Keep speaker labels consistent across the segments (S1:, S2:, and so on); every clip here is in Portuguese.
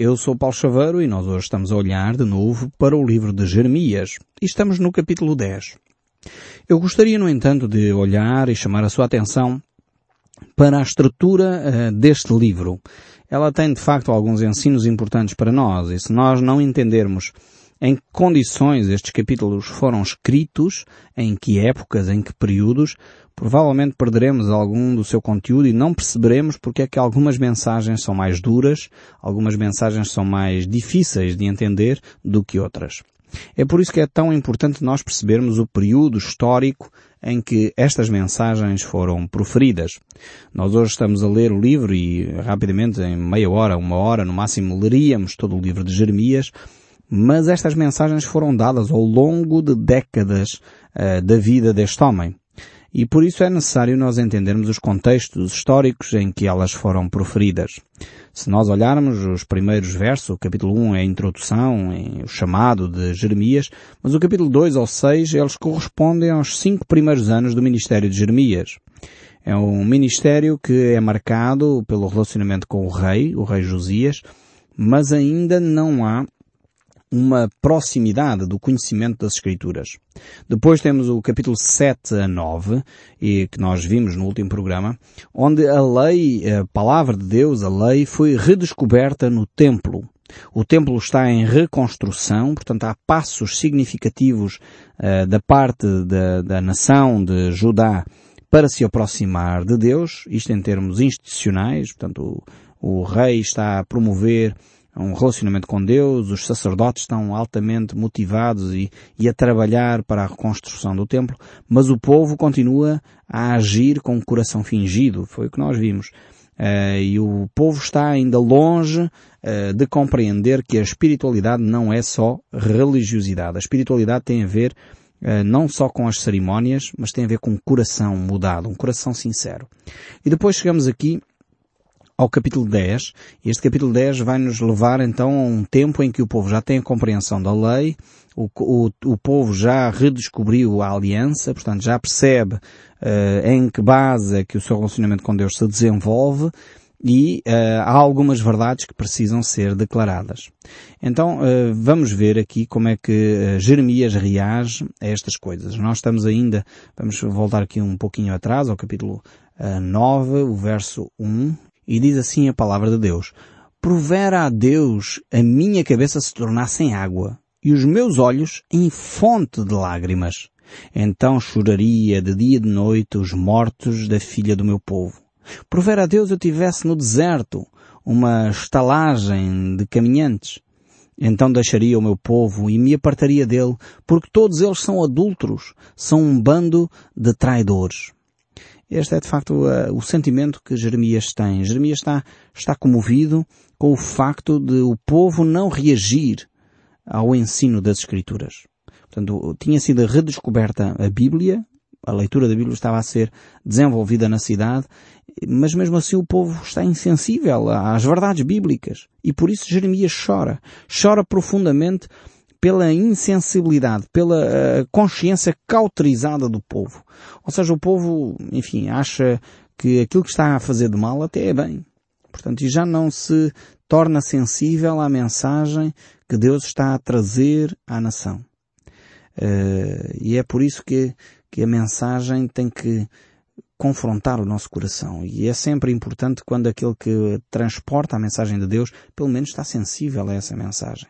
S1: eu sou Paulo Chaveiro e nós hoje estamos a olhar de novo para o livro de Jeremias e estamos no capítulo 10. Eu gostaria, no entanto, de olhar e chamar a sua atenção para a estrutura uh, deste livro. Ela tem, de facto, alguns ensinos importantes para nós e se nós não entendermos em que condições estes capítulos foram escritos, em que épocas, em que períodos, provavelmente perderemos algum do seu conteúdo e não perceberemos porque é que algumas mensagens são mais duras, algumas mensagens são mais difíceis de entender do que outras. É por isso que é tão importante nós percebermos o período histórico em que estas mensagens foram proferidas. Nós hoje estamos a ler o livro e rapidamente, em meia hora, uma hora, no máximo, leríamos todo o livro de Jeremias, mas estas mensagens foram dadas ao longo de décadas uh, da vida deste homem. E por isso é necessário nós entendermos os contextos históricos em que elas foram proferidas. Se nós olharmos os primeiros versos, o capítulo 1 é a introdução, é o chamado de Jeremias, mas o capítulo 2 ao 6 eles correspondem aos cinco primeiros anos do ministério de Jeremias. É um ministério que é marcado pelo relacionamento com o rei, o rei Josias, mas ainda não há uma proximidade do conhecimento das Escrituras. Depois temos o capítulo 7 a 9, e que nós vimos no último programa, onde a lei, a palavra de Deus, a lei, foi redescoberta no templo. O templo está em reconstrução, portanto há passos significativos uh, da parte da, da nação de Judá para se aproximar de Deus, isto em termos institucionais, portanto o, o rei está a promover um relacionamento com Deus, os sacerdotes estão altamente motivados e, e, a trabalhar para a reconstrução do templo, mas o povo continua a agir com o coração fingido, foi o que nós vimos. Uh, e o povo está ainda longe uh, de compreender que a espiritualidade não é só religiosidade. A espiritualidade tem a ver uh, não só com as cerimónias, mas tem a ver com um coração mudado, um coração sincero. E depois chegamos aqui ao capítulo 10. Este capítulo 10 vai nos levar então a um tempo em que o povo já tem a compreensão da lei, o, o, o povo já redescobriu a aliança, portanto já percebe uh, em que base é que o seu relacionamento com Deus se desenvolve e uh, há algumas verdades que precisam ser declaradas. Então uh, vamos ver aqui como é que Jeremias reage a estas coisas. Nós estamos ainda, vamos voltar aqui um pouquinho atrás ao capítulo 9, o verso 1 e diz assim a palavra de Deus. Provera a Deus a minha cabeça se tornasse em água e os meus olhos em fonte de lágrimas. Então choraria de dia e de noite os mortos da filha do meu povo. Provera a Deus eu tivesse no deserto uma estalagem de caminhantes. Então deixaria o meu povo e me apartaria dele, porque todos eles são adúlteros, são um bando de traidores. Este é de facto uh, o sentimento que Jeremias tem. Jeremias está, está comovido com o facto de o povo não reagir ao ensino das Escrituras. Portanto, tinha sido redescoberta a Bíblia, a leitura da Bíblia estava a ser desenvolvida na cidade, mas mesmo assim o povo está insensível às verdades bíblicas. E por isso Jeremias chora. Chora profundamente pela insensibilidade, pela uh, consciência cauterizada do povo. Ou seja, o povo, enfim, acha que aquilo que está a fazer de mal até é bem. Portanto, e já não se torna sensível à mensagem que Deus está a trazer à nação. Uh, e é por isso que, que a mensagem tem que confrontar o nosso coração. E é sempre importante quando aquele que transporta a mensagem de Deus, pelo menos está sensível a essa mensagem.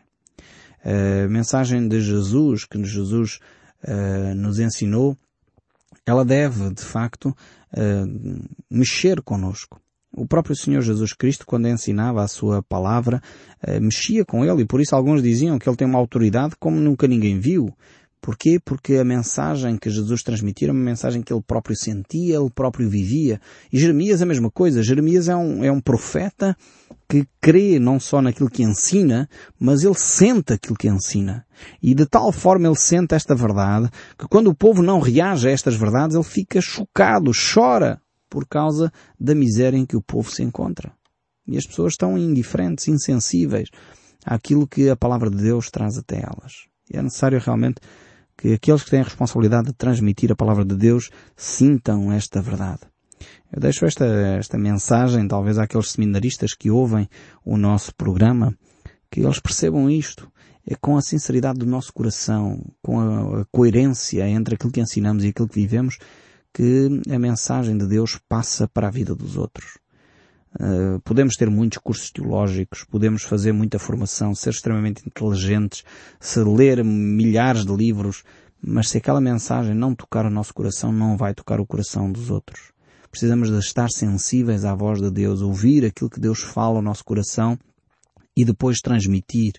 S1: A mensagem de Jesus, que Jesus uh, nos ensinou, ela deve, de facto, uh, mexer conosco. O próprio Senhor Jesus Cristo, quando ensinava a sua palavra, uh, mexia com ele e por isso alguns diziam que ele tem uma autoridade como nunca ninguém viu. Porquê? Porque a mensagem que Jesus transmitia era uma mensagem que ele próprio sentia, ele próprio vivia. E Jeremias é a mesma coisa. Jeremias é um, é um profeta que crê não só naquilo que ensina, mas ele sente aquilo que ensina. E de tal forma ele sente esta verdade, que quando o povo não reage a estas verdades, ele fica chocado, chora, por causa da miséria em que o povo se encontra. E as pessoas estão indiferentes, insensíveis àquilo que a palavra de Deus traz até elas. E é necessário realmente que aqueles que têm a responsabilidade de transmitir a palavra de Deus sintam esta verdade. Eu deixo esta, esta mensagem, talvez àqueles seminaristas que ouvem o nosso programa, Que eles percebam isto. É com a sinceridade do nosso coração, com a, a coerência entre aquilo que ensinamos e aquilo que vivemos, que a mensagem de Deus passa para a vida dos outros. Uh, podemos ter muitos cursos teológicos, podemos fazer muita formação, ser extremamente inteligentes, se ler milhares de livros, mas se aquela mensagem não tocar o nosso coração, não vai tocar o coração dos outros. Precisamos de estar sensíveis à voz de Deus, ouvir aquilo que Deus fala ao nosso coração e depois transmitir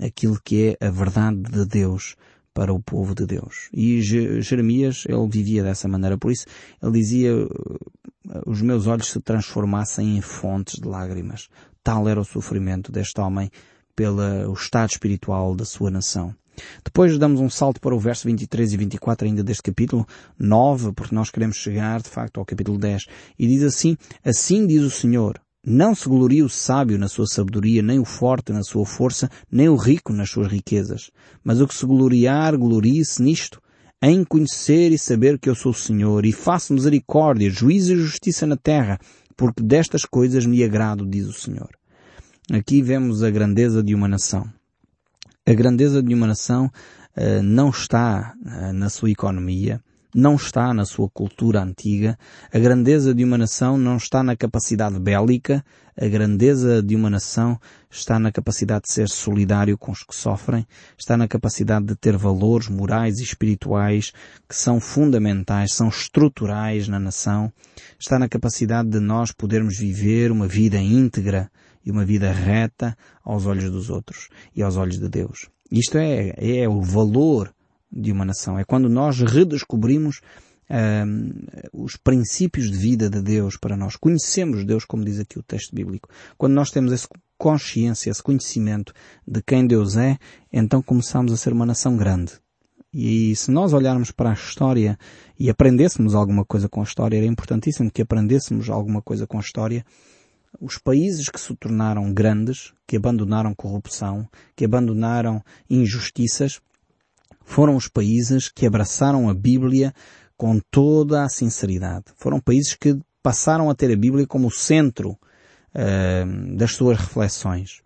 S1: aquilo que é a verdade de Deus para o povo de Deus. E Jeremias, ele vivia dessa maneira. Por isso, ele dizia, os meus olhos se transformassem em fontes de lágrimas. Tal era o sofrimento deste homem pelo estado espiritual da sua nação. Depois damos um salto para o verso 23 e 24 ainda deste capítulo 9, porque nós queremos chegar de facto ao capítulo 10. E diz assim, assim diz o Senhor, não se gloria o sábio na sua sabedoria, nem o forte na sua força, nem o rico nas suas riquezas. Mas o que se gloriar, glorie-se nisto, em conhecer e saber que eu sou o Senhor, e faço misericórdia, juízo e justiça na terra, porque destas coisas me agrado, diz o Senhor. Aqui vemos a grandeza de uma nação. A grandeza de uma nação uh, não está uh, na sua economia, não está na sua cultura antiga, a grandeza de uma nação não está na capacidade bélica, a grandeza de uma nação está na capacidade de ser solidário com os que sofrem, está na capacidade de ter valores morais e espirituais que são fundamentais, são estruturais na nação, está na capacidade de nós podermos viver uma vida íntegra e uma vida reta aos olhos dos outros e aos olhos de Deus. Isto é, é o valor de uma nação. É quando nós redescobrimos os princípios de vida de Deus para nós. Conhecemos Deus, como diz aqui o texto bíblico. Quando nós temos essa consciência, esse conhecimento de quem Deus é, então começamos a ser uma nação grande. E se nós olharmos para a história e aprendêssemos alguma coisa com a história, era importantíssimo que aprendêssemos alguma coisa com a história. Os países que se tornaram grandes, que abandonaram corrupção, que abandonaram injustiças, foram os países que abraçaram a Bíblia com toda a sinceridade. Foram países que passaram a ter a Bíblia como o centro uh, das suas reflexões.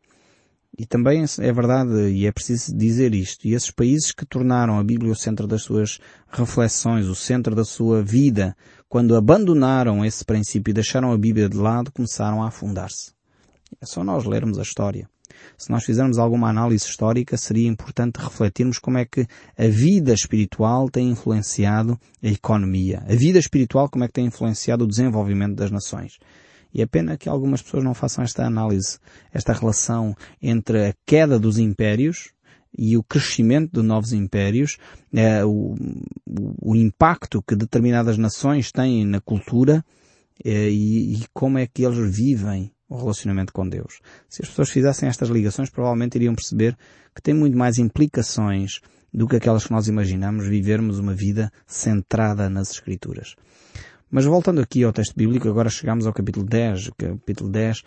S1: E também é verdade, e é preciso dizer isto, e esses países que tornaram a Bíblia o centro das suas reflexões, o centro da sua vida, quando abandonaram esse princípio e deixaram a Bíblia de lado, começaram a afundar-se. É só nós lermos a história se nós fizermos alguma análise histórica, seria importante refletirmos como é que a vida espiritual tem influenciado a economia. A vida espiritual como é que tem influenciado o desenvolvimento das nações. E é pena que algumas pessoas não façam esta análise, esta relação entre a queda dos impérios e o crescimento de novos impérios, é, o, o, impacto que determinadas nações têm na cultura é, e, e como é que eles vivem o relacionamento com Deus. Se as pessoas fizessem estas ligações, provavelmente iriam perceber que tem muito mais implicações do que aquelas que nós imaginamos vivermos uma vida centrada nas Escrituras. Mas voltando aqui ao texto bíblico, agora chegamos ao capítulo 10, capítulo 10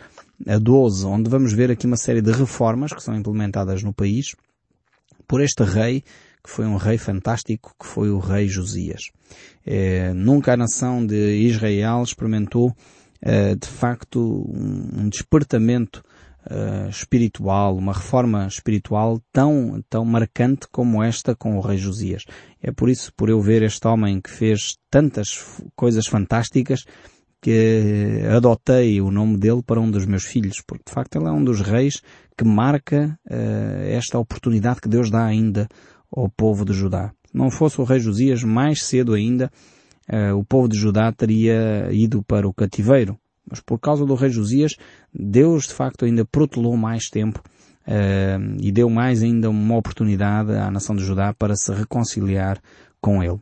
S1: a 12, onde vamos ver aqui uma série de reformas que são implementadas no país por este rei, que foi um rei fantástico, que foi o rei Josias. É, nunca a nação de Israel experimentou de facto um despertamento uh, espiritual, uma reforma espiritual tão, tão marcante como esta com o rei Josias. É por isso, por eu ver este homem que fez tantas coisas fantásticas, que adotei o nome dele para um dos meus filhos, porque de facto ele é um dos reis que marca uh, esta oportunidade que Deus dá ainda ao povo de Judá. Não fosse o rei Josias, mais cedo ainda, uh, o povo de Judá teria ido para o cativeiro. Mas por causa do rei Josias, Deus de facto ainda protelou mais tempo uh, e deu mais ainda uma oportunidade à nação de Judá para se reconciliar com ele.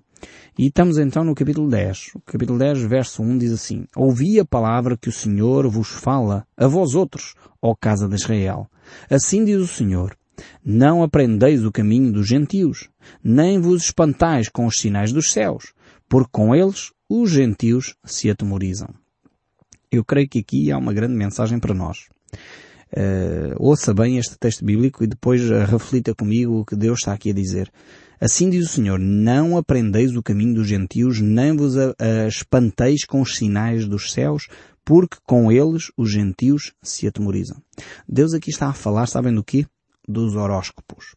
S1: E estamos então no capítulo 10. O capítulo 10, verso 1 diz assim, Ouvi a palavra que o Senhor vos fala, a vós outros, ó casa de Israel. Assim diz o Senhor, não aprendeis o caminho dos gentios, nem vos espantais com os sinais dos céus, porque com eles os gentios se atemorizam. Eu creio que aqui há uma grande mensagem para nós. Uh, ouça bem este texto bíblico e depois reflita comigo o que Deus está aqui a dizer. Assim diz o Senhor, não aprendeis o caminho dos gentios, nem vos a, a espanteis com os sinais dos céus, porque com eles os gentios se atemorizam. Deus aqui está a falar, sabem do quê? dos horóscopos.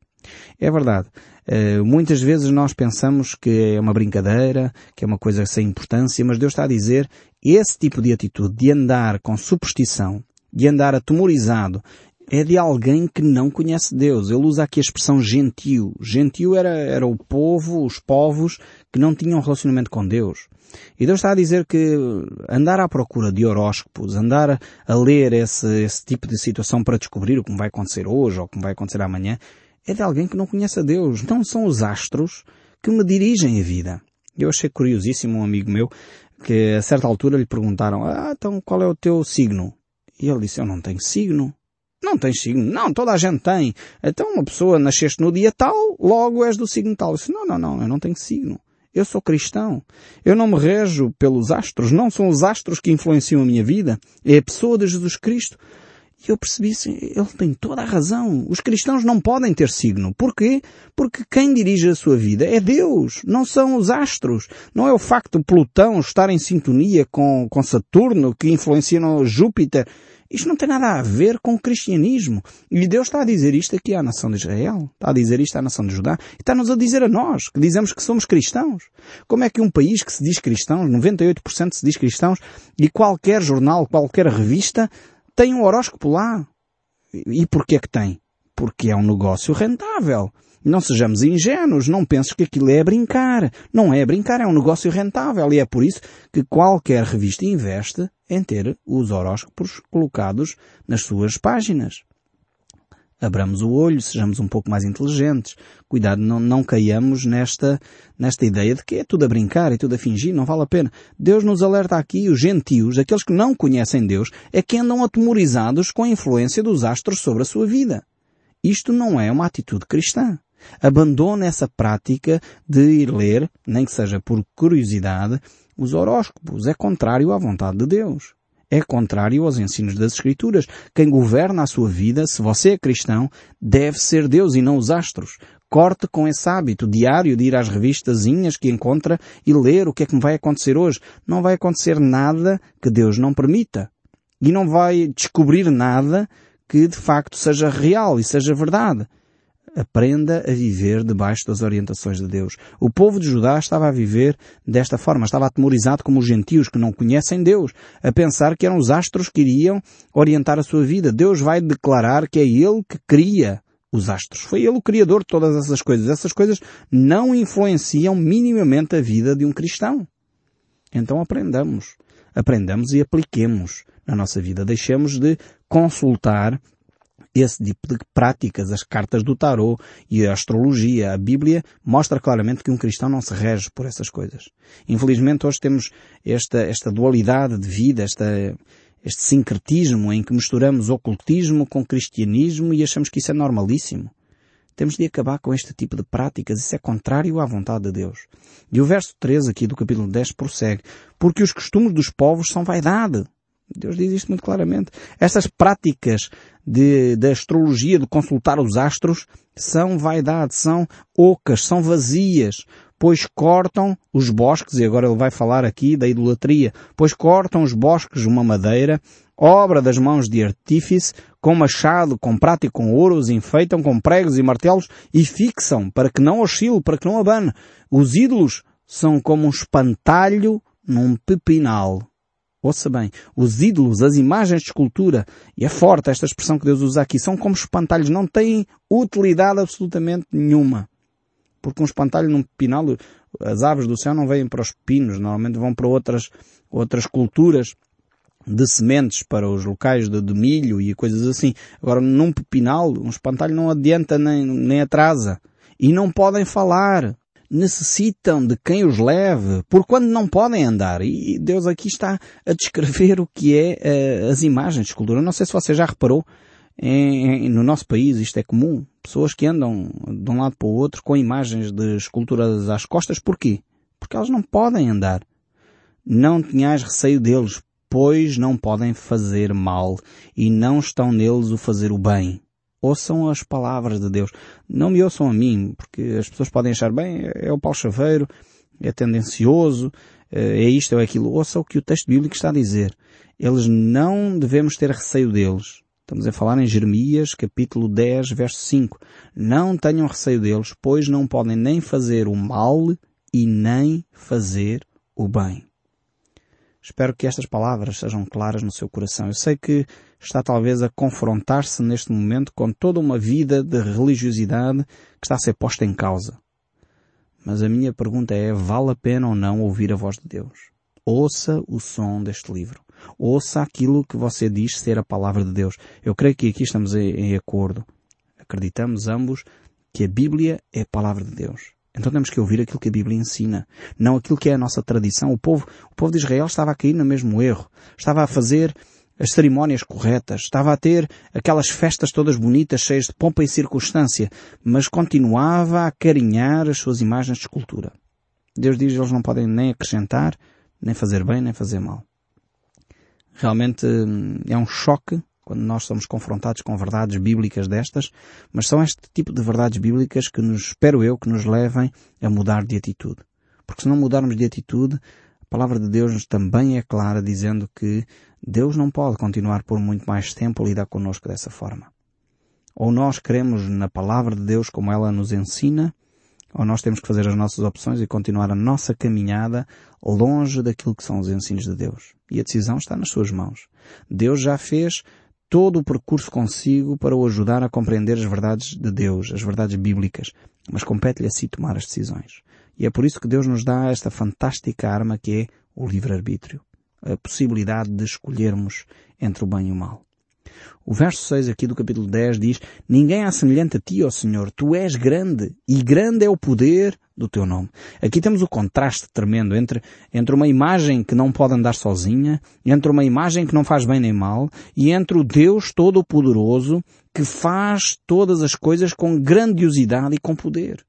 S1: É verdade. Uh, muitas vezes nós pensamos que é uma brincadeira, que é uma coisa sem importância, mas Deus está a dizer esse tipo de atitude de andar com superstição, de andar atemorizado, é de alguém que não conhece Deus. Ele usa aqui a expressão gentil. Gentil era, era o povo, os povos que não tinham relacionamento com Deus. E Deus está a dizer que andar à procura de horóscopos, andar a ler esse, esse tipo de situação para descobrir o que vai acontecer hoje ou o que vai acontecer amanhã, é de alguém que não conhece a Deus. Não são os astros que me dirigem a vida. Eu achei curiosíssimo um amigo meu que a certa altura lhe perguntaram, ah, então qual é o teu signo? E ele disse, eu não tenho signo. Não tens signo? Não, toda a gente tem. Então uma pessoa nasceste no dia tal, logo és do signo tal. Eu disse, não, não, não, eu não tenho signo. Eu sou cristão. Eu não me rejo pelos astros. Não são os astros que influenciam a minha vida. É a pessoa de Jesus Cristo. E eu percebi ele tem toda a razão. Os cristãos não podem ter signo. Porquê? Porque quem dirige a sua vida é Deus, não são os astros. Não é o facto de Plutão estar em sintonia com, com Saturno que influencia no Júpiter. Isto não tem nada a ver com o cristianismo. E Deus está a dizer isto aqui à nação de Israel. Está a dizer isto à nação de Judá. E está-nos a dizer a nós, que dizemos que somos cristãos. Como é que um país que se diz cristãos, 98% se diz cristãos, e qualquer jornal, qualquer revista, tem um horóscopo lá. E porquê que tem? Porque é um negócio rentável. Não sejamos ingênuos, não penses que aquilo é brincar. Não é brincar, é um negócio rentável e é por isso que qualquer revista investe em ter os horóscopos colocados nas suas páginas. Abramos o olho, sejamos um pouco mais inteligentes. Cuidado, não, não caiamos nesta, nesta ideia de que é tudo a brincar e tudo a fingir, não vale a pena. Deus nos alerta aqui, os gentios, aqueles que não conhecem Deus, é que andam atemorizados com a influência dos astros sobre a sua vida. Isto não é uma atitude cristã. Abandone essa prática de ir ler, nem que seja por curiosidade, os horóscopos. É contrário à vontade de Deus é contrário aos ensinos das Escrituras. Quem governa a sua vida, se você é cristão, deve ser Deus e não os astros. Corte com esse hábito diário de ir às revistazinhas que encontra e ler o que é que me vai acontecer hoje. Não vai acontecer nada que Deus não permita. E não vai descobrir nada que de facto seja real e seja verdade. Aprenda a viver debaixo das orientações de Deus. O povo de Judá estava a viver desta forma, estava atemorizado como os gentios que não conhecem Deus, a pensar que eram os astros que iriam orientar a sua vida. Deus vai declarar que é Ele que cria os astros. Foi Ele o criador de todas essas coisas. Essas coisas não influenciam minimamente a vida de um cristão. Então aprendamos. Aprendamos e apliquemos na nossa vida. Deixemos de consultar esse tipo de práticas, as cartas do tarô e a astrologia, a Bíblia, mostra claramente que um cristão não se rege por essas coisas. Infelizmente hoje temos esta, esta dualidade de vida, esta, este sincretismo em que misturamos ocultismo com cristianismo e achamos que isso é normalíssimo. Temos de acabar com este tipo de práticas. Isso é contrário à vontade de Deus. E o verso 13 aqui do capítulo 10 prossegue. Porque os costumes dos povos são vaidade. Deus diz isto muito claramente. Estas práticas de, de astrologia, de consultar os astros, são vaidade, são ocas, são vazias, pois cortam os bosques, e agora ele vai falar aqui da idolatria, pois cortam os bosques uma madeira, obra das mãos de artífice, com machado, com prata e com ouro, os enfeitam com pregos e martelos e fixam para que não oscile, para que não abane. Os ídolos são como um espantalho num pepinal. Ouça bem, os ídolos, as imagens de escultura, e é forte esta expressão que Deus usa aqui, são como espantalhos, não têm utilidade absolutamente nenhuma. Porque um espantalho num pinal, as aves do céu não vêm para os pinos, normalmente vão para outras, outras culturas de sementes para os locais de, de milho e coisas assim. Agora, num pepinal, um espantalho não adianta nem, nem atrasa. E não podem falar necessitam de quem os leve, por quando não podem andar. E Deus aqui está a descrever o que é uh, as imagens de escultura. Não sei se você já reparou, em, em, no nosso país isto é comum. Pessoas que andam de um lado para o outro com imagens de esculturas às costas. Porquê? Porque elas não podem andar. Não tenhas receio deles, pois não podem fazer mal e não estão neles o fazer o bem ouçam as palavras de Deus. Não me ouçam a mim, porque as pessoas podem achar, bem, é o Paulo Chaveiro, é tendencioso, é isto, é aquilo. Ouça o que o texto bíblico está a dizer. Eles não devemos ter receio deles. Estamos a falar em Jeremias, capítulo 10, verso 5. Não tenham receio deles, pois não podem nem fazer o mal e nem fazer o bem. Espero que estas palavras sejam claras no seu coração. Eu sei que está talvez a confrontar-se neste momento com toda uma vida de religiosidade que está a ser posta em causa. Mas a minha pergunta é, vale a pena ou não ouvir a voz de Deus? Ouça o som deste livro. Ouça aquilo que você diz ser a palavra de Deus. Eu creio que aqui estamos em acordo. Acreditamos ambos que a Bíblia é a palavra de Deus. Então temos que ouvir aquilo que a Bíblia ensina, não aquilo que é a nossa tradição. O povo, o povo de Israel estava a cair no mesmo erro. Estava a fazer as cerimónias corretas, estava a ter aquelas festas todas bonitas, cheias de pompa e circunstância, mas continuava a carinhar as suas imagens de escultura. Deus diz que eles não podem nem acrescentar, nem fazer bem, nem fazer mal. Realmente hum, é um choque quando nós somos confrontados com verdades bíblicas destas, mas são este tipo de verdades bíblicas que nos, espero eu, que nos levem a mudar de atitude. Porque se não mudarmos de atitude, a palavra de Deus também é clara dizendo que Deus não pode continuar por muito mais tempo a lidar connosco dessa forma. Ou nós cremos na palavra de Deus como ela nos ensina, ou nós temos que fazer as nossas opções e continuar a nossa caminhada longe daquilo que são os ensinos de Deus. E a decisão está nas suas mãos. Deus já fez todo o percurso consigo para o ajudar a compreender as verdades de Deus, as verdades bíblicas, mas compete-lhe a si tomar as decisões. E é por isso que Deus nos dá esta fantástica arma que é o livre-arbítrio, a possibilidade de escolhermos entre o bem e o mal. O verso 6 aqui do capítulo 10 diz, Ninguém há semelhante a ti, ó Senhor, tu és grande, e grande é o poder do teu nome. Aqui temos o contraste tremendo entre, entre uma imagem que não pode andar sozinha, entre uma imagem que não faz bem nem mal, e entre o Deus Todo-Poderoso que faz todas as coisas com grandiosidade e com poder.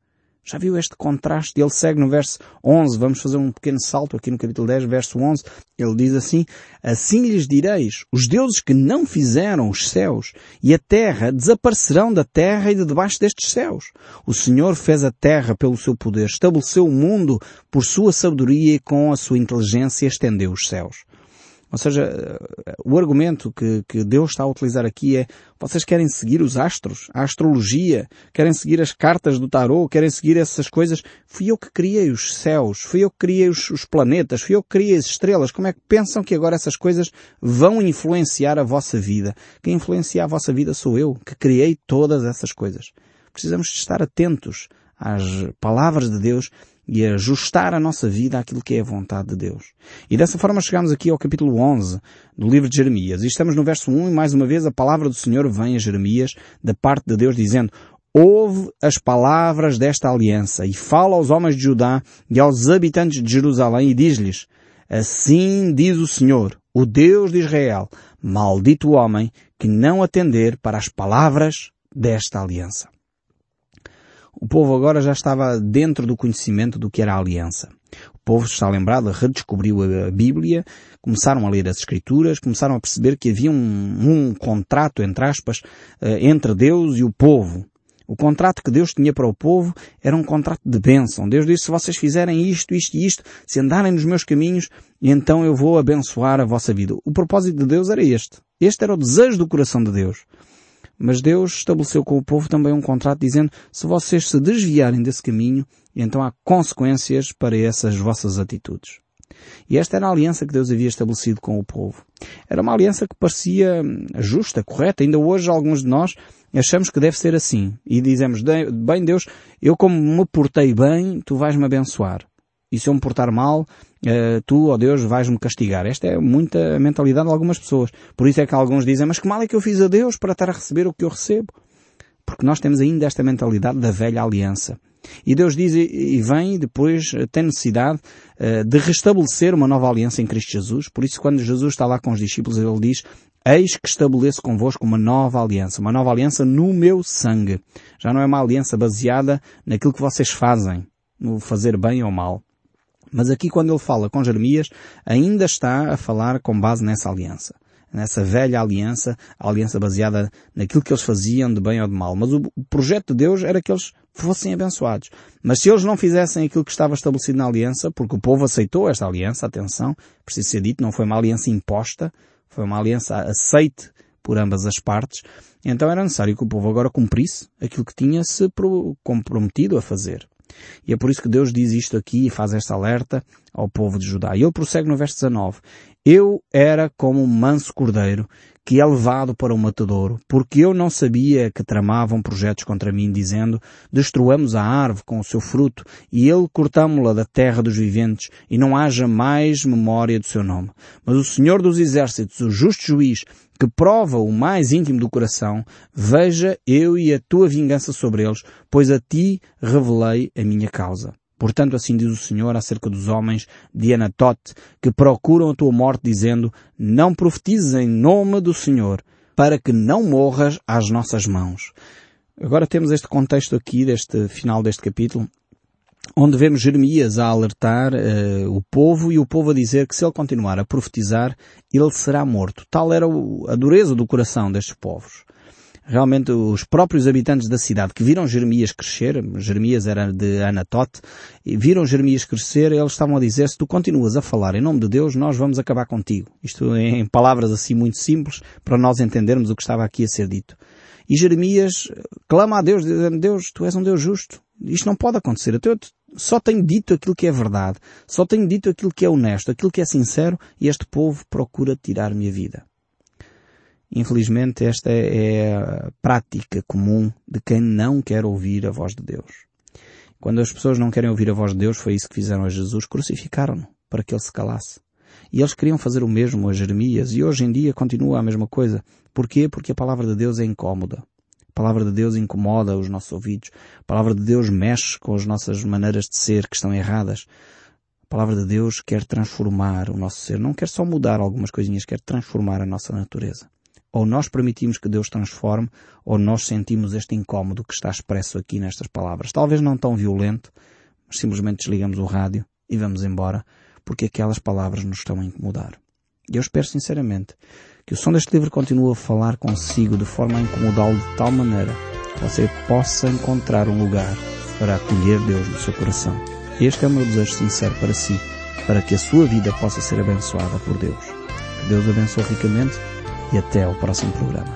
S1: Já viu este contraste? Ele segue no verso 11. Vamos fazer um pequeno salto aqui no capítulo 10, verso 11. Ele diz assim, Assim lhes direis, os deuses que não fizeram os céus e a terra desaparecerão da terra e de debaixo destes céus. O Senhor fez a terra pelo seu poder, estabeleceu o mundo por sua sabedoria e com a sua inteligência estendeu os céus. Ou seja, o argumento que, que Deus está a utilizar aqui é vocês querem seguir os astros, a astrologia, querem seguir as cartas do tarô, querem seguir essas coisas. Fui eu que criei os céus, fui eu que criei os, os planetas, fui eu que criei as estrelas. Como é que pensam que agora essas coisas vão influenciar a vossa vida? Quem influencia a vossa vida sou eu, que criei todas essas coisas. Precisamos de estar atentos às palavras de Deus e ajustar a nossa vida àquilo que é a vontade de Deus. E dessa forma chegamos aqui ao capítulo 11 do livro de Jeremias. E estamos no verso 1 e mais uma vez a palavra do Senhor vem a Jeremias da parte de Deus dizendo Ouve as palavras desta aliança e fala aos homens de Judá e aos habitantes de Jerusalém e diz-lhes Assim diz o Senhor, o Deus de Israel, maldito o homem que não atender para as palavras desta aliança. O povo agora já estava dentro do conhecimento do que era a aliança. O povo está lembrado, redescobriu a Bíblia, começaram a ler as Escrituras, começaram a perceber que havia um, um contrato, entre aspas, eh, entre Deus e o povo. O contrato que Deus tinha para o povo era um contrato de bênção. Deus disse, se vocês fizerem isto, isto e isto, se andarem nos meus caminhos, então eu vou abençoar a vossa vida. O propósito de Deus era este. Este era o desejo do coração de Deus. Mas Deus estabeleceu com o povo também um contrato dizendo, se vocês se desviarem desse caminho, então há consequências para essas vossas atitudes. E esta era a aliança que Deus havia estabelecido com o povo. Era uma aliança que parecia hum, justa, correta. Ainda hoje alguns de nós achamos que deve ser assim. E dizemos, bem Deus, eu como me portei bem, tu vais-me abençoar. E se eu me portar mal, uh, tu, ó oh Deus, vais-me castigar. Esta é muita mentalidade de algumas pessoas. Por isso é que alguns dizem, mas que mal é que eu fiz a Deus para estar a receber o que eu recebo? Porque nós temos ainda esta mentalidade da velha aliança. E Deus diz e vem depois eh, tem necessidade uh, de restabelecer uma nova aliança em Cristo Jesus. Por isso quando Jesus está lá com os discípulos ele diz Eis que estabeleço convosco uma nova aliança, uma nova aliança no meu sangue. Já não é uma aliança baseada naquilo que vocês fazem, no fazer bem ou mal. Mas aqui quando ele fala com Jeremias, ainda está a falar com base nessa aliança. Nessa velha aliança, a aliança baseada naquilo que eles faziam de bem ou de mal. Mas o projeto de Deus era que eles fossem abençoados. Mas se eles não fizessem aquilo que estava estabelecido na aliança, porque o povo aceitou esta aliança, atenção, precisa ser dito, não foi uma aliança imposta, foi uma aliança aceite por ambas as partes, então era necessário que o povo agora cumprisse aquilo que tinha se comprometido a fazer. E é por isso que Deus diz isto aqui e faz esta alerta ao povo de Judá. E ele prossegue no verso 19. Eu era como um manso cordeiro que é levado para o matadouro, porque eu não sabia que tramavam projetos contra mim, dizendo, destruamos a árvore com o seu fruto, e ele cortamo-la da terra dos viventes, e não haja mais memória do seu nome. Mas o Senhor dos Exércitos, o justo juiz, que prova o mais íntimo do coração, veja eu e a tua vingança sobre eles, pois a ti revelei a minha causa. Portanto, assim diz o Senhor acerca dos homens de Anatote, que procuram a tua morte, dizendo, não profetizes em nome do Senhor, para que não morras às nossas mãos. Agora temos este contexto aqui, deste final deste capítulo, onde vemos Jeremias a alertar uh, o povo e o povo a dizer que se ele continuar a profetizar, ele será morto. Tal era o, a dureza do coração destes povos. Realmente os próprios habitantes da cidade que viram Jeremias crescer, Jeremias era de Anatote, e viram Jeremias crescer, eles estavam a dizer, se tu continuas a falar em nome de Deus, nós vamos acabar contigo. Isto em palavras assim muito simples, para nós entendermos o que estava aqui a ser dito. E Jeremias clama a Deus, dizendo, Deus, tu és um Deus justo. Isto não pode acontecer. Eu só tenho dito aquilo que é verdade. Só tenho dito aquilo que é honesto, aquilo que é sincero, e este povo procura tirar-me a vida. Infelizmente esta é a prática comum de quem não quer ouvir a voz de Deus. Quando as pessoas não querem ouvir a voz de Deus, foi isso que fizeram a Jesus, crucificaram-no para que ele se calasse. E eles queriam fazer o mesmo a Jeremias e hoje em dia continua a mesma coisa. Porquê? Porque a palavra de Deus é incómoda. A palavra de Deus incomoda os nossos ouvidos. A palavra de Deus mexe com as nossas maneiras de ser que estão erradas. A palavra de Deus quer transformar o nosso ser. Não quer só mudar algumas coisinhas, quer transformar a nossa natureza. Ou nós permitimos que Deus transforme, ou nós sentimos este incómodo que está expresso aqui nestas palavras. Talvez não tão violento, mas simplesmente desligamos o rádio e vamos embora, porque aquelas palavras nos estão a incomodar. E eu espero sinceramente que o som deste livro continue a falar consigo de forma a incomodá-lo de tal maneira que você possa encontrar um lugar para acolher Deus no seu coração. Este é o meu desejo sincero para si, para que a sua vida possa ser abençoada por Deus. Que Deus abençoe ricamente e até ao próximo programa.